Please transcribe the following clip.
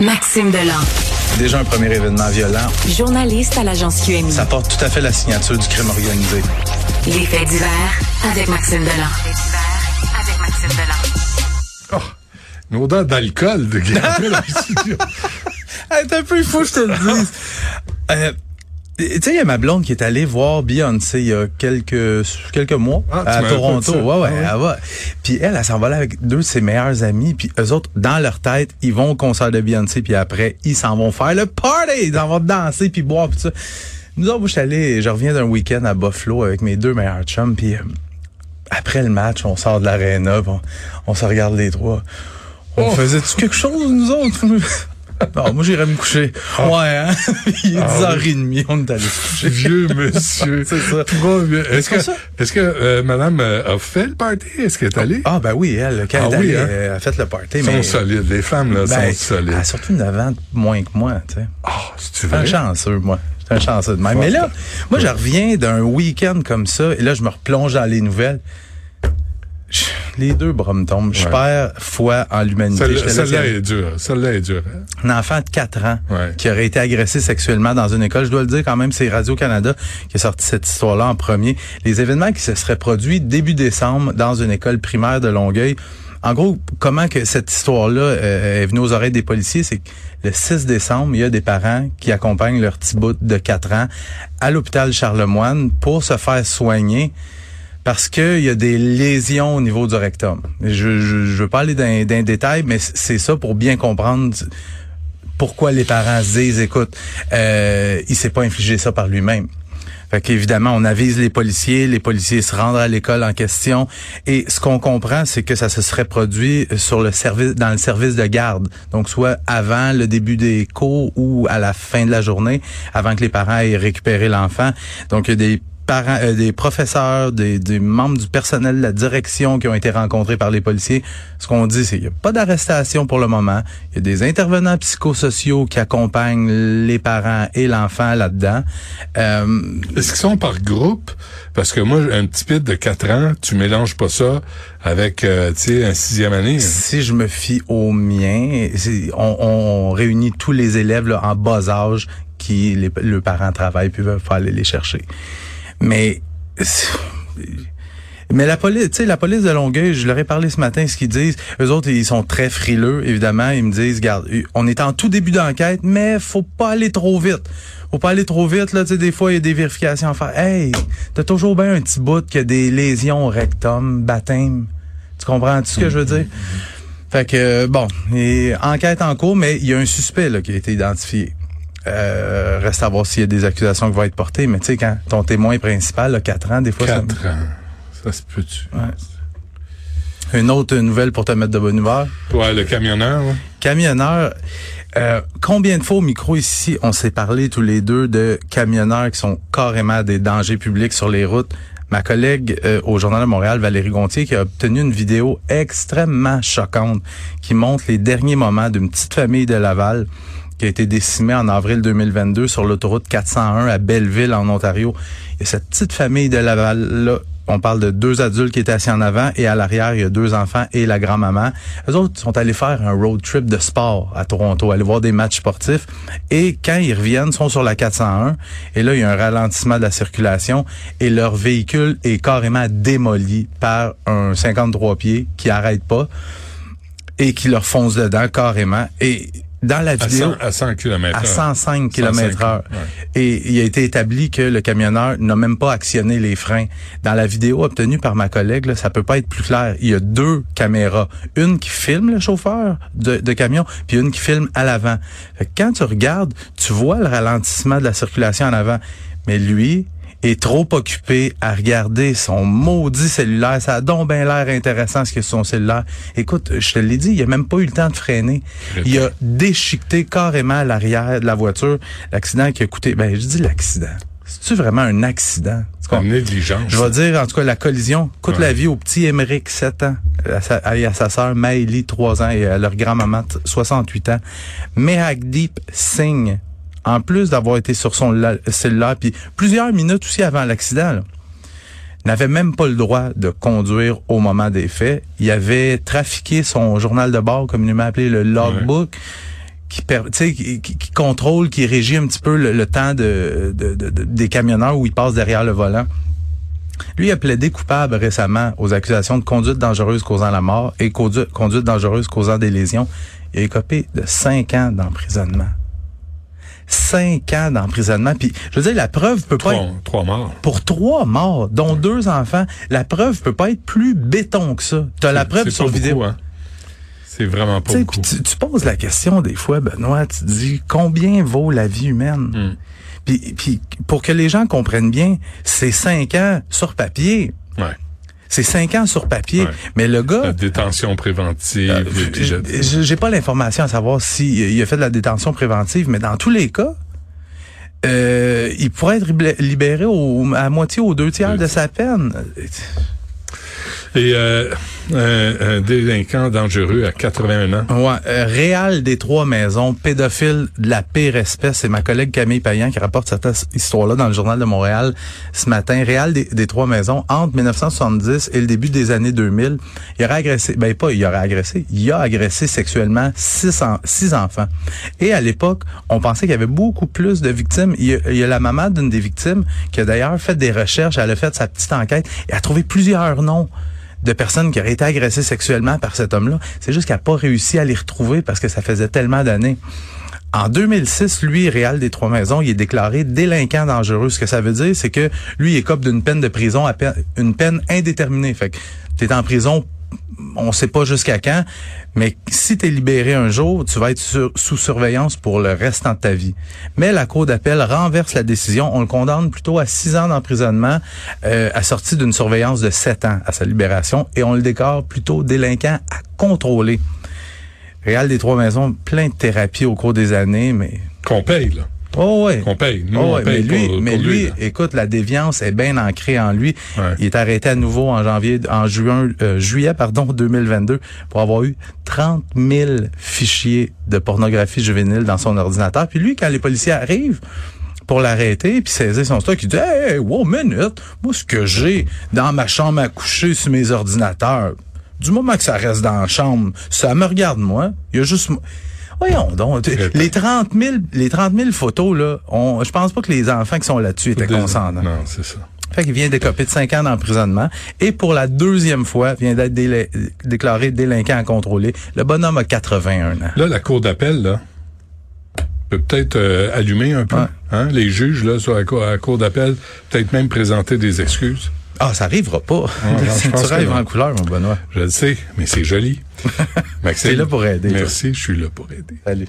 Maxime Delan. Déjà un premier événement violent. Journaliste à l'agence QMI. Ça porte tout à fait la signature du crime organisé. Les faits divers avec Maxime Delan. avec Maxime Delan. Oh, une odeur d'alcool de Gabriel dans le studio. un peu, il faut que je te le dise. Euh, tu sais, il y a ma blonde qui est allée voir Beyoncé il y a quelques quelques mois Ah, à Toronto. Ouais, ouais, Ah ouais. elle va. Puis elle, elle s'en va là avec deux de ses meilleurs amis. Puis eux autres, dans leur tête, ils vont au concert de Beyoncé. Puis après, ils s'en vont faire le party. Ils s'en vont danser puis boire puis ça. Nous autres, je suis allé, je reviens d'un week-end à Buffalo avec mes deux meilleurs chums. Puis euh, après le match, on sort de l'aréna. On, on se regarde les trois. On Oh. faisait-tu quelque chose, nous autres? Moi, j'irais me coucher. Ah. Ouais, hein? Il est 10h30, on est allé se coucher. Vieux monsieur. C'est ça. Est-ce que, est-ce que euh, madame euh, a fait le party? Est-ce qu'elle est allée? Ah, ben oui, elle, quand Ah elle est oui, allée, hein? elle a fait le party. Ils sont mais, solides. Les femmes, là, ben, sont solides. Surtout 9 ans moins que moi, tu sais. Ah, c'est-tu C'est un chanceux, moi. C'est un chanceux de même. Mais là, moi, je reviens d'un week-end comme ça, et là, je me replonge dans les nouvelles. Les deux tombent. Je Ouais. perds foi en l'humanité. Celle-là est dure. Celle-là est dure. hein? un enfant de 4 ans Ouais. qui aurait été agressé sexuellement dans une école. Je dois le dire quand même, c'est Radio-Canada qui a sorti cette histoire-là en premier. Les événements qui se seraient produits début décembre dans une école primaire de Longueuil. En gros, comment que cette histoire-là euh, est venue aux oreilles des policiers, c'est que le 6 décembre, il y a des parents qui accompagnent leur petit bout de 4 ans à l'hôpital Charlemagne pour se faire soigner parce qu'il y a des lésions au niveau du rectum. Je, je, je veux pas aller dans, dans les détails, mais c'est ça pour bien comprendre pourquoi les parents se disent, écoute, euh, il s'est pas infligé ça par lui-même. Fait qu'évidemment, on avise les policiers, les policiers se rendent à l'école en question. Et ce qu'on comprend, c'est que ça se serait produit sur le service, dans le service de garde. Donc, soit avant le début des cours ou à la fin de la journée, avant que les parents aient récupéré l'enfant. Donc, il y a des parents, euh, des professeurs, des, des membres du personnel de la direction qui ont été rencontrés par les policiers. Ce qu'on dit, c'est qu'il n'y a pas d'arrestation pour le moment. Il y a des intervenants psychosociaux qui accompagnent les parents et l'enfant là-dedans. Euh, Est-ce qu'ils sont par groupe? Parce que moi, un petit pit de 4 ans, tu mélanges pas ça avec, euh, tu sais, un sixième année. si je me fie au mien, on, on réunit tous les élèves là, en bas âge qui les, le parent travaille puis veut faire aller les chercher. Mais mais la police, tu sais, la police de Longueuil, je leur ai parlé ce matin, ce qu'ils disent, eux autres, ils sont très frileux, évidemment. Ils me disent, regarde, on est en tout début d'enquête, mais faut pas aller trop vite. Faut pas aller trop vite, là, tu sais, des fois, il y a des vérifications à faire. Hey, t'as toujours bien un petit bout qui a des lésions au rectum, baptême. Tu comprends -tu ce que je veux dire? Fait que, bon, enquête en cours, mais il y a un suspect là, qui a été identifié. Euh, reste à voir s'il y a des accusations qui vont être portées, mais tu sais, quand ton témoin principal a 4 ans, des fois, ça- 4 ans. Ça se peut-tu? une autre nouvelle pour te mettre de bonne humeur. Ouais, le camionneur, là. Camionneurs, euh, combien de fois au micro ici, on s'est parlé tous les deux de camionneurs qui sont carrément des dangers publics sur les routes? Ma collègue euh, au Journal de Montréal, Valérie Gontier, qui a obtenu une vidéo extrêmement choquante qui montre les derniers moments d'une petite famille de Laval qui a été décimée en avril 2022 sur l'autoroute 401 à Belleville, en Ontario. Et cette petite famille de Laval-là, on parle de deux adultes qui étaient assis en avant et à l'arrière, il y a deux enfants et la grand-maman. Eux autres sont allés faire un road trip de sport à Toronto, aller voir des matchs sportifs. Et quand ils reviennent, ils sont sur la 401. Et là, il y a un ralentissement de la circulation et leur véhicule est carrément démoli par un 53 pieds qui arrête pas et qui leur fonce dedans carrément. Et dans la À vidéo... 100, à 100 km À 105 km heure. ouais. Et il a été établi que le camionneur n'a même pas actionné les freins. Dans la vidéo obtenue par ma collègue, là, ça peut pas être plus clair. Il y a deux caméras. Une qui filme le chauffeur de, de camion, puis une qui filme à l'avant. Quand tu regardes, tu vois le ralentissement de la circulation en avant. Mais lui est trop occupé à regarder son maudit cellulaire. Ça a donc bien l'air intéressant ce que son cellulaire. Écoute, je te l'ai dit, il a même pas eu le temps de freiner. Il a déchiqueté carrément l'arrière de la voiture. L'accident qui a coûté... Ben, je dis l'accident. C'est-tu vraiment un accident? Une négligence. Je vais dire, en tout cas, la collision coûte Ouais. la vie au petit Émeric, 7 ans, à sa, et à sa sœur Maëlie, 3 ans, et à leur grand-maman, t- 68 ans. Mehakdeep Singh, en plus d'avoir été sur son la- cellulaire, puis plusieurs minutes aussi avant l'accident, n'avait même pas le droit de conduire au moment des faits. Il avait trafiqué son journal de bord, communément appelé le logbook, qui, per- tu sais, qui, qui- qui contrôle, qui régit un petit peu le, le temps de, de- de- de- des camionneurs où ils passent derrière le volant. Lui a plaidé coupable récemment aux accusations de conduite dangereuse causant la mort et conduite, conduite dangereuse causant des lésions. Il a écopé de cinq ans d'emprisonnement. Cinq ans d'emprisonnement. Puis, je veux dire, la preuve peut pas Trois, être trois morts. pour trois morts, dont deux enfants. La preuve peut pas être plus béton que ça. T'as la preuve sur pas vidéo. hein. C'est vraiment pas beaucoup. tu, tu poses la question des fois, Benoît, tu te dis combien vaut la vie humaine? Mm. Puis, puis pour que les gens comprennent bien, c'est cinq ans sur papier. Ouais. C'est cinq ans sur papier. Ouais. Mais le La gars, détention préventive. euh, je- j'ai pas l'information à savoir s'il a fait de la détention préventive, mais dans tous les cas, euh, il pourrait être libé- libéré au, à moitié aux deux tiers de sa peine. Et euh, un, un délinquant dangereux à 81 ans. Ouais, euh, Réal des trois maisons, pédophile de la pire espèce. C'est ma collègue Camille Payan qui rapporte cette histoire-là dans le journal de Montréal ce matin. Réal des, trois maisons, entre 1970 et le début des années 2000, il aurait agressé, ben pas il aurait agressé, il a agressé sexuellement six, six enfants. Et à l'époque, on pensait qu'il y avait beaucoup plus de victimes. Il y a, il y a la maman d'une des victimes qui a d'ailleurs fait des recherches, elle a fait sa petite enquête et a trouvé plusieurs noms de personnes qui auraient été agressées sexuellement par cet homme-là. C'est juste qu'elle n'a pas réussi à les retrouver parce que ça faisait tellement d'années. En 2006, lui, Réal des Trois-Maisons, il est déclaré délinquant dangereux. Ce que ça veut dire, c'est que lui, il écope d'une peine de prison à peine, une peine indéterminée. Fait que t'es en prison, on sait pas jusqu'à quand, mais si t'es libéré un jour, tu vas être sous surveillance pour le restant de ta vie. Mais la Cour d'appel renverse la décision. On le condamne plutôt à six ans d'emprisonnement, euh, assorti d'une surveillance de sept ans à sa libération, et on le déclare plutôt délinquant à contrôler. Réal des Trois Maisons, plein de thérapies au cours des années, mais... Qu'on paye, là. Oh ouais. Qu'on paye. Nous, Oh on ouais, mais paye lui, pour, mais pour lui, écoute, la déviance est bien ancrée en lui. Ouais. Il est arrêté à nouveau en janvier, en juin, euh, juillet, pardon, 2022, pour avoir eu 30 000 fichiers de pornographie juvénile dans son ordinateur. Puis lui, quand les policiers arrivent pour l'arrêter, puis saisir son stock, il dit, hey, wow, minute, moi, ce que j'ai dans ma chambre à coucher sur mes ordinateurs, du moment que ça reste dans la chambre, ça me regarde moi. Il y a juste... Voyons donc, Très les 30 000, les 30 000 photos, là, on, je pense pas que les enfants qui sont là-dessus étaient consentants. Non, c'est ça. Fait qu'il vient d'écoper de 5 ans d'emprisonnement et pour la deuxième fois, vient d'être délai- déclaré délinquant à contrôler. Le bonhomme a 81 ans. Là, la cour d'appel, là, peut peut-être euh, allumer un peu. Ouais. Hein? Les juges, là, sur la cour, à la cour d'appel, peut-être même présenter des excuses. Ah, ça arrivera pas. que rêves non. en couleur, mon Benoît. Je le sais, mais c'est joli. Maxime, T'es là pour aider, toi. Merci, je suis là pour aider. Salut.